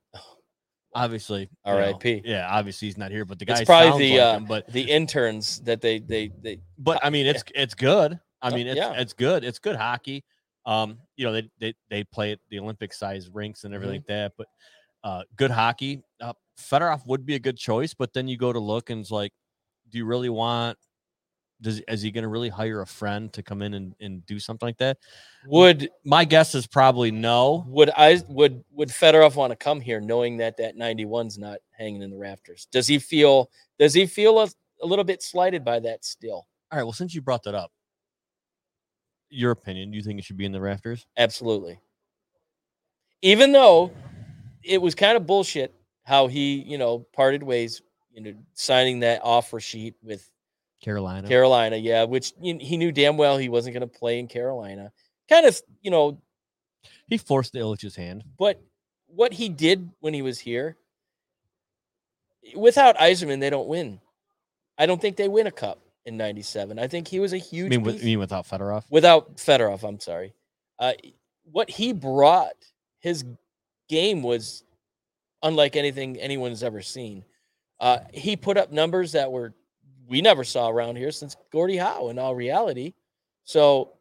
Obviously, you R.I.P.. Yeah, obviously he's not here, but the guy it's probably the like uh, him, but the interns that they they they but I mean, it's it's good. I Uh, mean, it's yeah. it's good. It's good hockey. Um, you know, they they they play at the Olympic size rinks and everything Mm-hmm. like that. But uh, good hockey. Uh, Fedorov would be a good choice, but then you go to look and it's like, do you really want? Does is he going to really hire a friend to come in and, and do something like that? would My guess is probably no. Would I would would Fedorov want to come here knowing that that 91's not hanging in the rafters? Does he feel does he feel a, a little bit slighted by that still? All right. Well, since you brought that up, your opinion, do you think it should be in the rafters? Absolutely. Even though it was kind of bullshit how he, you know, parted ways, you know, signing that offer sheet with Carolina. Carolina, yeah, which he knew damn well he wasn't going to play in Carolina. Kind of, you know, he forced the Ilitch's hand. But what he did when he was here, without Yzerman, they don't win. I don't think they win a cup in '97. I think he was a huge mean, with, piece- you mean without Fedorov? without Fedorov. I'm sorry. Uh, what he brought, his game was unlike anything anyone's ever seen. Uh, he put up numbers that were we never saw around here since Gordie Howe. In all reality, so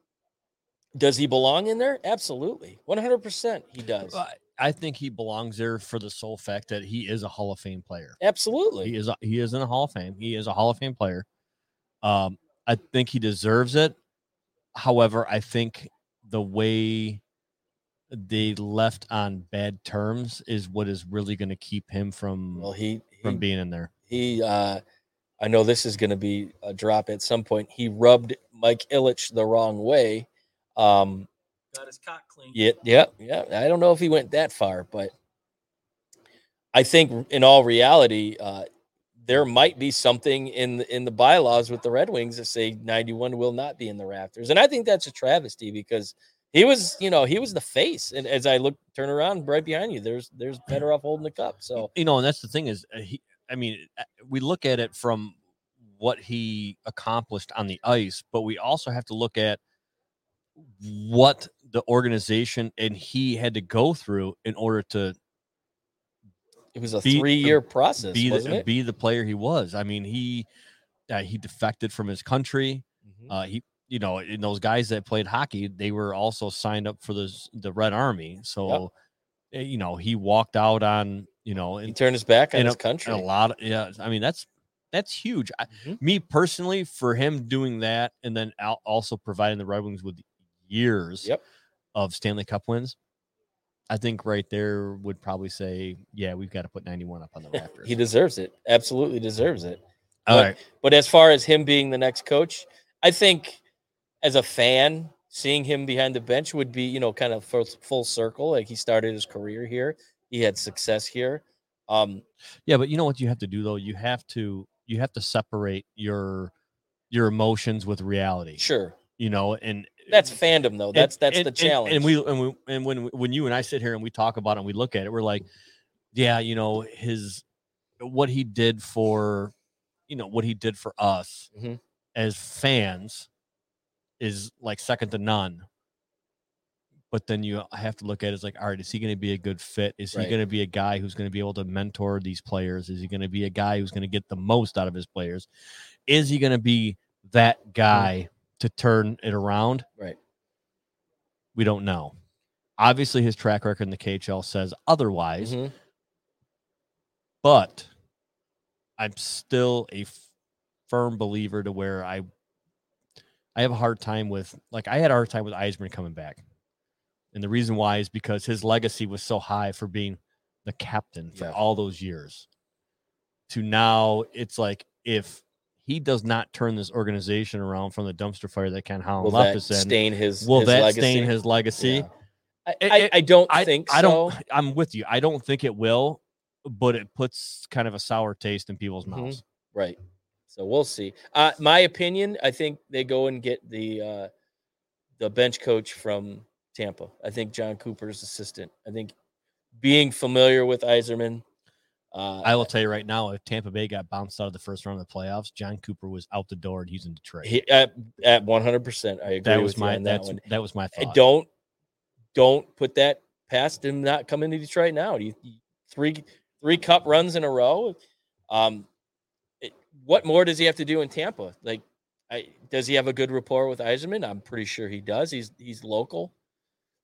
does he belong in there? Absolutely, 100. percent He does. I- think he belongs there for the sole fact that he is a Hall of Fame player. Absolutely. He is a, he is in the Hall of Fame. He is a Hall of Fame player. Um, I think he deserves it. However, I think the way they left on bad terms is what is really going to keep him from Well, he from being in there. he uh I know this is going to be a drop at some point. He rubbed Mike Ilitch the wrong way. Um Got his cock clean. yeah, yeah, yeah. I don't know if he went that far, but I think in all reality, uh there might be something in the, in the bylaws with the Red Wings that say 91 will not be in the rafters. And I think that's a travesty because he was, you know, he was the face. And as I look turn around right behind you, there's there's better off holding the cup. So You know, and that's the thing is, uh, he. I mean, we look at it from what he accomplished on the ice, but we also have to look at what the organization and he had to go through in order to it was a Be- three year process, be the, be the player he was. I mean, he uh, he defected from his country. Mhm. Uh, he, you know, and those guys that played hockey, they were also signed up for the the Red Army. So, eh, you know, he walked out on, you know, he and, turned his back on his a, country. a lot of yeah. I mean, that's that's huge. I, Mhm. me personally, for him doing that and then also providing the Red Wings with years Yep. of Stanley Cup wins, I think right there would probably say, yeah, we've got to put 91 up on the [LAUGHS] Raptors. He deserves it. Absolutely deserves it. All But- right. But as far as him being the next coach, I think as a fan, seeing him behind the bench would be, you know, kind of full, full circle. Like he started his career here, he had success here. Um, Yeah, but you know what you have to do though? You have to you have to separate your your emotions with reality. sure, You know, and that's fandom though. and- That's that's and- the challenge. And, we and we and when when you and I sit here and we talk about it and we look at it, we're like, yeah, you know, his what he did for you know what he did for us Mhm. as fans is like second to none. But then you have to look at it as like, all right, is he going to be a good fit? Is he Right. going to be a guy who's going to be able to mentor these players? Is he going to be a guy who's going to get the most out of his players? Is he going to be that guy to turn it around? Right. We don't know. Obviously, his track record in the KHL says otherwise, Mhm. but I'm still a f- firm believer to where I I have a hard time with like I had a hard time with Yzerman coming back. And the reason why is because his legacy was so high for being the captain for Yeah. all those years. To now it's like if he does not turn this organization around from the dumpster fire that Ken Holland will left us in, stain his? will his that legacy? stain his legacy? Yeah. I, It- I, I don't I think I don't so. I'm with you. I don't think it will, but it puts kind of a sour taste in people's Mhm. mouths. Right. So we'll see. Uh, my opinion, I think they go and get the uh, the bench coach from Tampa. I think Jon Cooper's assistant. I think being familiar with Yzerman. Uh, I will tell you right now, if Tampa Bay got bounced out of the first round of the playoffs, Jon Cooper was out the door and he's in Detroit. he, at at one hundred percent. I agree. that was with you my that one. that was my thought. don't don't put that past him not coming to Detroit now. You, three three cup runs in a row. Um, it, what more does he have to do in Tampa? Like, I, does he have a good rapport with Yzerman? I'm pretty sure he does. He's he's local.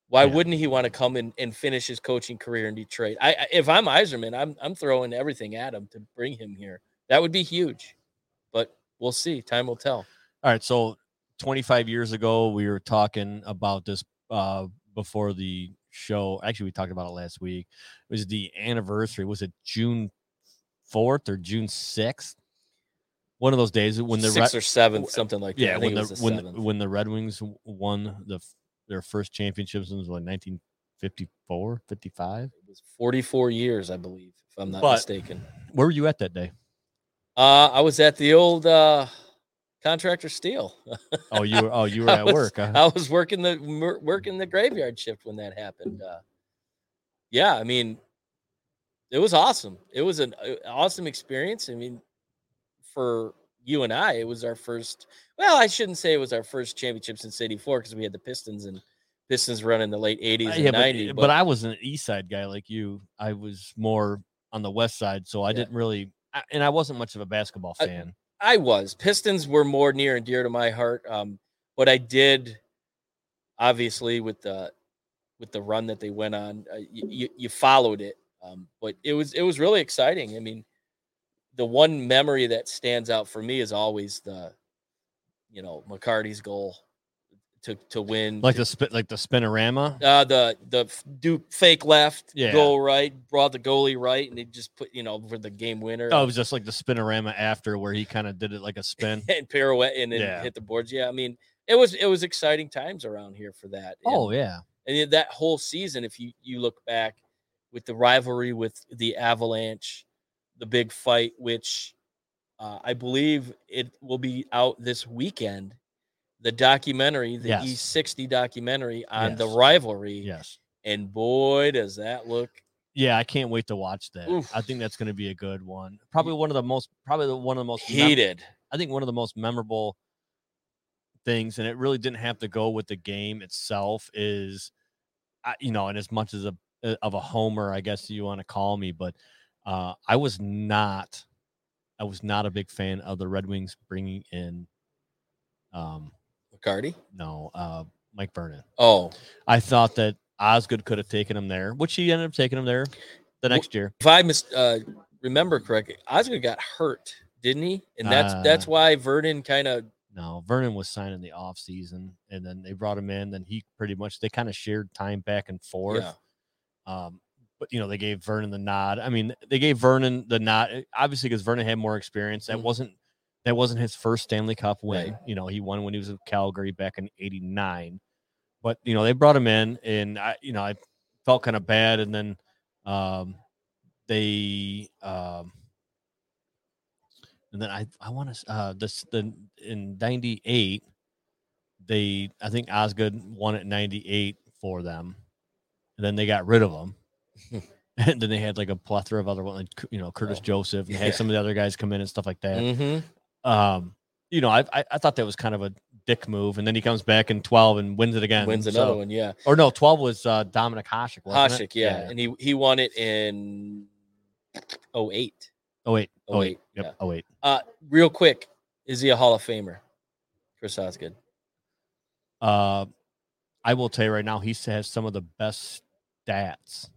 Why Yeah. wouldn't he want to come in and finish his coaching career in Detroit? I, if I'm Yzerman, I'm I'm throwing everything at him to bring him here. That would be huge, but we'll see. Time will tell. All right, so 25 years ago, we were talking about this uh, before the show. Actually, we talked about it last week. It was the anniversary. Was it June 4th or June 6th? One of those days when the sixth Red- or seventh, something like that. yeah, when the, the when seventh. when the Red Wings won the their first championships in what 1954, 55. It was 44 years, I believe, if I'm not But- mistaken. Where were you at that day? Uh, I was at the old uh, contractor steel. [LAUGHS] Oh, you were oh you were at was- work. Huh? I was working the working the graveyard shift when that happened. Uh, yeah, I mean, it was awesome. It was an uh, awesome experience. I mean, for you and I, it was our first. Well, I shouldn't say it was our first championship since '84 because we had the Pistons and Pistons run in the late '80s Uh, and yeah, but, '90s. but I was an east side guy like you. I was more on the west side, so I Yeah. didn't really, I- and I wasn't much of a basketball I- fan. I was. Pistons were more near and dear to my heart. Um, but I did, obviously, with the with the run that they went on, uh, you, you you followed it. Um, but it was it was really exciting. I mean, the one memory that stands out for me is always the, you know, McCarty's goal to to win. like to- the spin, like the spinorama. uh, the the do fake left, Yeah. goal right, brought the goalie right, and they just put you know for the game winner. Oh, it was just like the spinorama after where he kind of did it like a spin. [LAUGHS] and pirouette and then Yeah. hit the boards. Yeah, I mean, it was it was exciting times around here for that. And, oh yeah, and that whole season, if you you look back with the rivalry with the Avalanche, the big fight, which uh, I believe it will be out this weekend. The documentary, the Yes. E60 documentary on the rivalry, yes, and boy, does that look yeah. I can't wait to watch that. Oof. I think that's going to be a good one. Probably one of the most, probably the, one of the most mem- heated. I think one of the most memorable things, and it really didn't have to go with the game itself, is, you know, and as much as a uh, of a homer, I guess you want to call me, but uh, I was not, I was not a big fan of the Red Wings bringing in, um, McCarty. no, uh, Mike Vernon. Oh, I thought that Osgood could have taken him there, which he ended up taking him there the next year. if I mis- uh, remember correctly, Osgood got hurt, didn't he? And that's that's Uh, why Vernon kind of No, Vernon was signed in the off season, and then they brought him in. Then he pretty much they kind of shared time back and forth. yeah. Um, but you know they gave Vernon the nod. I mean, they gave Vernon the nod, eh, obviously because Vernon had more experience. That Mhm. wasn't that wasn't his first Stanley Cup win. Right. You know, he won when he was in Calgary back in '89. But you know, they brought him in, and I, you know, I felt kind of bad, and then um, they, um, and then I, I want to, uh, this the in '98, they, I think Osgood won at '98 for them, and then they got rid of him. [LAUGHS] and then they had like a plethora of other ones, like you know Curtis Oh, Joseph, and they had some of the other guys come in and stuff like that Mm-hmm. um, you know, I, I I thought that was kind of a dick move, and then he comes back in twelve and wins it again. Wins So- another one, yeah. or no, twelve was uh, Dominik Hasek. Hasek, it? yeah. and he he won it in 08. Oh wait, oh wait, 08, yep, yeah. oh wait. Uh, real quick, is he a Hall of Famer? Chris Osgood. Uh, I will tell you right now, he has some of the best stats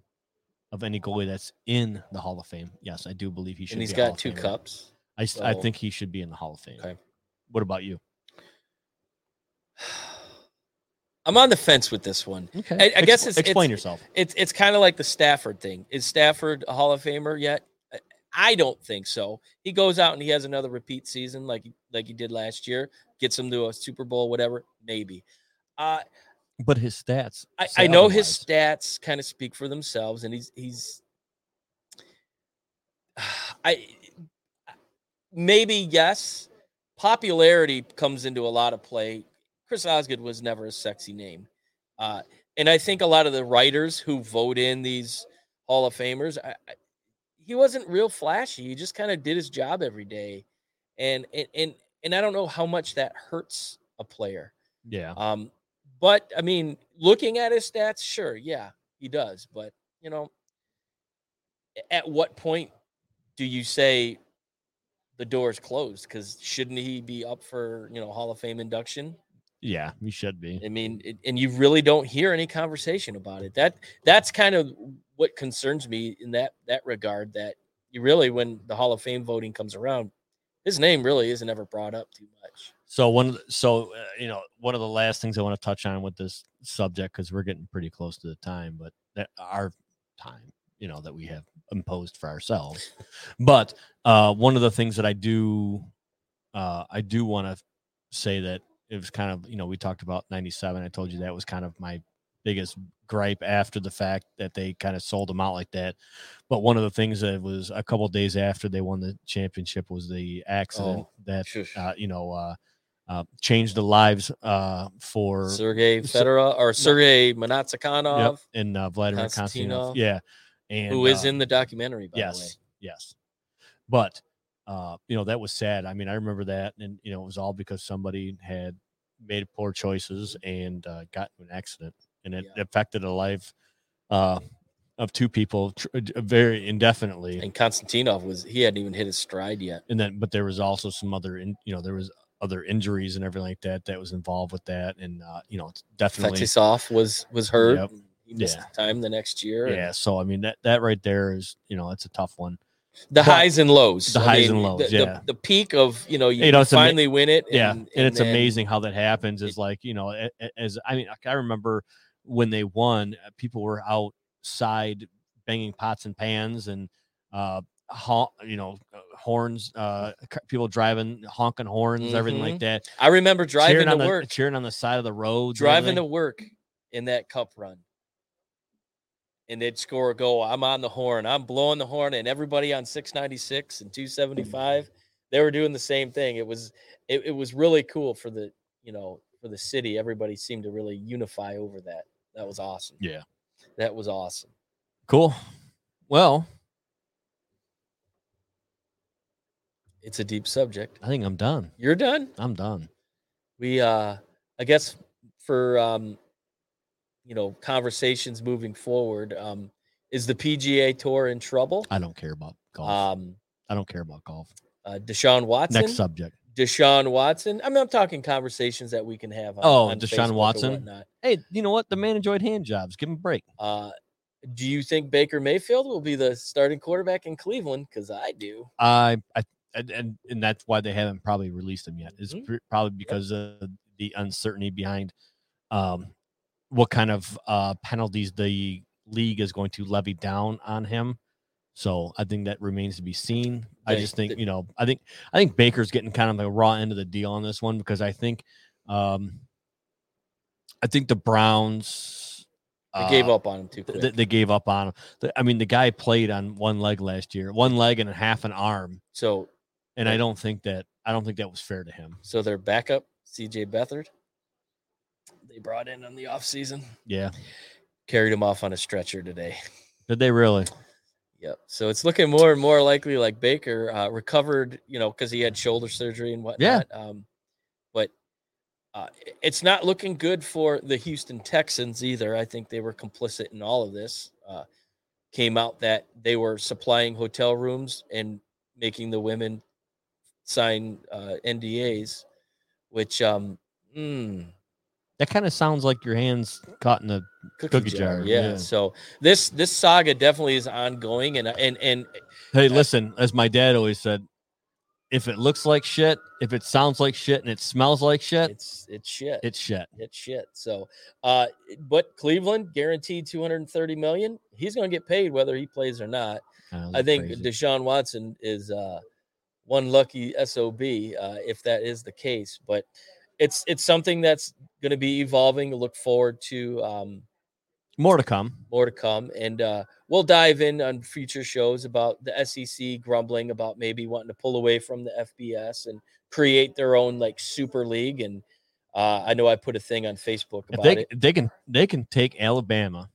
of any goalie that's in the Hall of Fame. Yes, I do believe he should. and he's be a Hall got two Famer. cups. I, so- I think he should be in the Hall of Fame. Okay. What about you? [SIGHS] I'm on the fence with this one. Okay, I- I guess it's- explain it's- yourself. It's it's kind of like the Stafford thing. Is Stafford a Hall of Famer yet? I- don't think so. He goes out and he has another repeat season like he- like he did last year, gets him to a Super Bowl, whatever, maybe. Uh, But his stats. I, I know his stats kind of speak for themselves, and he's he's. [SIGHS] I maybe yes, popularity comes into a lot of play. Chris Osgood was never a sexy name, uh, and I think a lot of the writers who vote in these Hall of Famers, I, I, he wasn't real flashy. He just kind of did his job every day, and and and and I don't know how much that hurts a player. Yeah. Um, but I mean, looking at his stats, sure, yeah, he does. But you know, at what point do you say the door is closed? Because shouldn't he be up for you know Hall of Fame induction? Yeah, he should be. I mean, it, and you really don't hear any conversation about it. That that's kind of what concerns me in that that regard. That you really, when the Hall of Fame voting comes around, his name really isn't ever brought up too much. So one, of the- so uh, you know, one of the last things I want to touch on with this subject because we're getting pretty close to the time, but that our time, you know, that we have imposed for ourselves. but uh, one of the things that I do, uh, I do want to say that it was kind of, you know, we talked about '97. I told you that was kind of my biggest gripe after the fact that they kind of sold them out like that. But one of the things that was a couple days after they won the championship was the accident Oh, that uh, you know uh, uh, changed the lives uh, for Sergey Fedorov or Sergey Mnatsakanov, yep, and uh, Vladimir Konstantinov, Konstantinov. Yeah, and who is uh, in the documentary, by yes, yes, but uh, you know that was sad. I mean, I remember that, and you know it was all because somebody had made poor choices and uh, got into an accident, and it Yeah. affected the life uh, of two people tr- very indefinitely. And Konstantinov was he hadn't even hit his stride yet. and then but there was also some other in you know there was other injuries and everything like that that was involved with that and uh you know it's definitely Fetisov was was hurt. Yep. He missed Yeah. time the next year. and yeah so i mean that that right there is you know it's a tough one The But- highs and lows. The I highs mean, and lows, The, yeah. the, the peak of you know you, You know, it's ama- finally win it. yeah and, and, it's amazing how that happens is like you know as i mean i remember when they won uh, people were outside banging pots and pans and uh hon- you know uh, horns uh people driving honking horns everything like that I remember Mm-hmm. driving cheering to on the work, cheering on the side of the road driving to work in that cup run. And they'd score a goal. I'm on the horn. I'm blowing the horn, and everybody on 696 and 275, they were doing the same thing. It was it, it was really cool for the you know for the city. Everybody seemed to really unify over that. That was awesome. yeah That was awesome. Cool. Well, It's a deep subject. I think I'm done. You're done. I'm done. we uh i guess for um you know conversations moving forward um is the pga tour in trouble I don't care about golf. um I don't care about golf. uh, deshaun watson Next subject. deshaun watson i mean i'm talking conversations that we can have on, Oh, on Deshaun Facebook Watson? Hey, you know what? The man enjoyed hand jobs. Give him a break. uh do you think baker mayfield will be the starting quarterback in cleveland because i do I, I, and, and and that's why they haven't probably released him yet. Is Mhm. pr- probably because of the uncertainty behind, um, what kind of uh penalties the league is going to levy down on him. So I think that remains to be seen. I just think you know I think I think Baker's getting kind of the raw end of the deal on this one because I think um I think the Browns They gave uh, up on him too quick. th- they gave up on him. I mean, the guy played on one leg last year, one leg and a half an arm, so and I don't think that I don't think that was fair to him. so their backup, CJ Beathard, they brought in on the offseason, Yeah, carried him off on a stretcher today. did they really? Yep. So it's looking more and more likely like Baker uh, recovered, you know, because he had shoulder surgery and whatnot. Um, but uh, it's not looking good for the Houston Texans either. I think they were complicit in all of this. Uh, came out that they were supplying hotel rooms and making the women sign uh, NDAs, which um, mm, That kind of sounds like your hands caught in a cookie, Cookie jar. jar, Yeah. yeah. So this this saga definitely is ongoing, and and and Hey, listen, as my dad always said, if it looks like shit, if it sounds like shit, and it smells like shit, it's it's shit. it's shit. It's shit. So, uh, but Cleveland guaranteed 230 million. He's going to get paid whether he plays or not. Uh, I think crazy. Deshaun Watson is uh, one lucky sob uh, if that is the case. But it's it's something that's going to be evolving. Look forward to um, more to come. more to come, and uh, we'll dive in on future shows about the SEC grumbling about maybe wanting to pull away from the FBS and create their own like super league. And uh, I know I put a thing on Facebook about they it. they can they can take Alabama.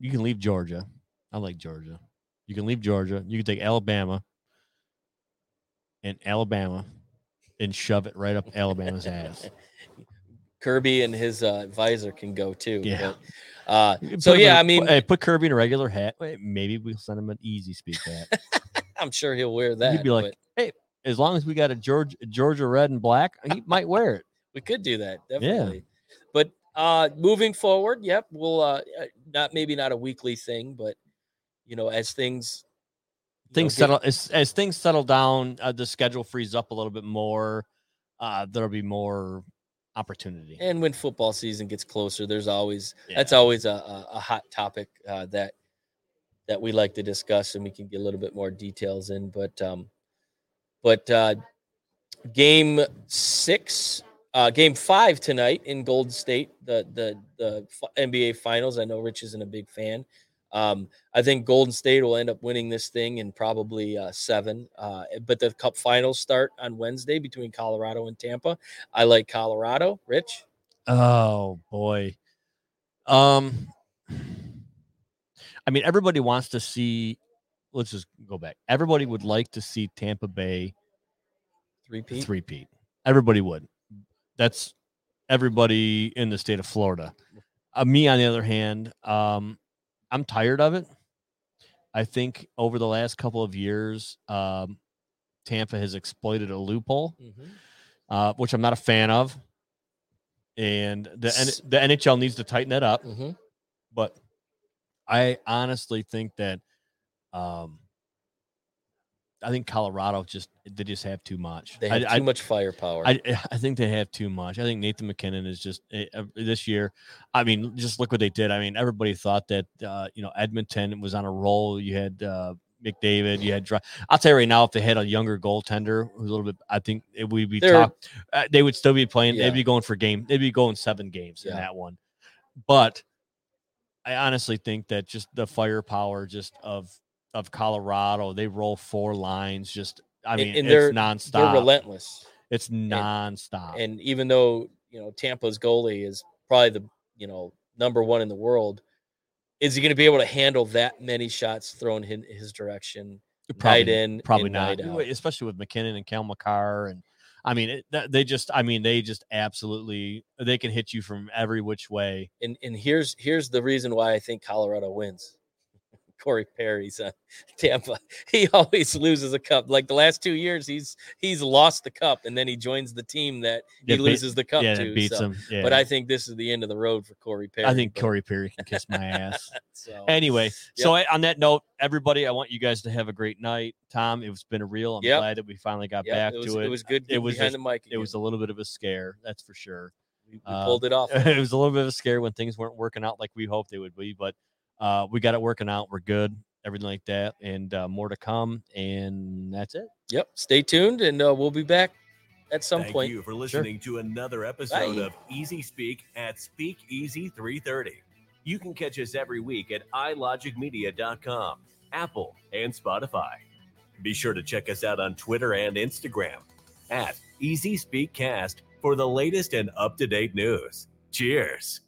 You can leave Georgia. I like Georgia. You can leave Georgia. You can take Alabama and Alabama and shove it right up Alabama's ass. [LAUGHS] Kirby and his uh, advisor can go too. Yeah. but, uh, so in yeah, a- I mean, hey, put Kirby in a regular hat. Wait, Maybe we'll send him an easy speak hat. [LAUGHS] I'm sure he'll wear that. He'd be like, but as long as we got a Georgia Georgia red and black, he might wear it. we could do that definitely. But uh, moving forward, yep, we'll uh, uh, not maybe not a weekly thing, but you know, as things Things settle as, as things settle down. Uh, the schedule frees up a little bit more. Uh, there'll be more opportunity. and when football season gets closer, there's always that's always a, a, a hot topic uh, that that we like to discuss, and we can get a little bit more details in. But um, but uh, game six, uh, game five tonight in Golden State, the the the NBA Finals. I know Rich isn't a big fan. Um, I think Golden State will end up winning this thing in probably uh, seven. Uh, but the Cup Finals start on Wednesday between Colorado and Tampa. I like Colorado. Rich. Oh boy. Um I mean everybody wants to see let's just go back. Everybody would like to see Tampa Bay Three P. three-peat. Everybody would. That's everybody in the state of Florida. Uh, me on the other hand, um I'm tired of it. I think over the last couple of years, um Tampa has exploited a loophole Mm-hmm. uh, which I'm not a fan of. And the N- the NHL needs to tighten that up. Mm-hmm. But I honestly think that um, I think Colorado just they just have too much. They have I, too much firepower. I, I think they have too much. I think Nathan MacKinnon is just eh, uh, this year. I mean, just look what they did. I mean, everybody thought that uh, you know Edmonton was on a roll. You had uh, McDavid. You had. Dry- I'll tell you right now, if they had a younger goaltender, who's a little bit, I think it would be They're- uh, They would still be playing. Yeah. They'd be going for game. They'd be going seven games in that one. But I honestly think that just the firepower, just of of Colorado, they roll four lines. Just I mean, and it's they're- nonstop. They're relentless. It's nonstop. And even though you know Tampa's goalie is probably the you know number one in the world, is he going to be able to handle that many shots thrown in his direction uh, night in, probably and not, especially with MacKinnon and Cale Makar, and I mean, it, they just, I mean, they just absolutely, they can hit you from every which way. And and here's here's the reason why I think Colorado wins. Corey Perry's on [LAUGHS] Tampa. He always loses a cup. Like the last two years, he's he's lost the cup, and then he joins the team that he Yeah, loses the cup yeah, to. beats so- them. Yeah, But I think this is the end of the road for Corey Perry. I think but- Corey Perry can kiss my ass. [LAUGHS] So Anyway, so I, on that note, everybody, I want you guys to have a great night. Tom, it's been a real. I'm Yep. glad that we finally got yeah, back it was, to it. it was good. It was behind just- the mic. It was a little bit of a scare, that's for sure. we, we uh, pulled it off. [LAUGHS] it was a little bit of a scare when things weren't working out like we hoped they would be, but uh, we got it working out. We're good. everything like that, and uh, more to come. And that's it. Yep. Stay tuned, and uh, we'll be back at some Thank point. Thank you for listening to another episode Bye. of Easy Speak at Speakeasy 330. You can catch us every week at ilogicmedia.com, Apple, and Spotify. Be sure to check us out on Twitter and Instagram at Easy Speak Cast for the latest and up to date news. Cheers.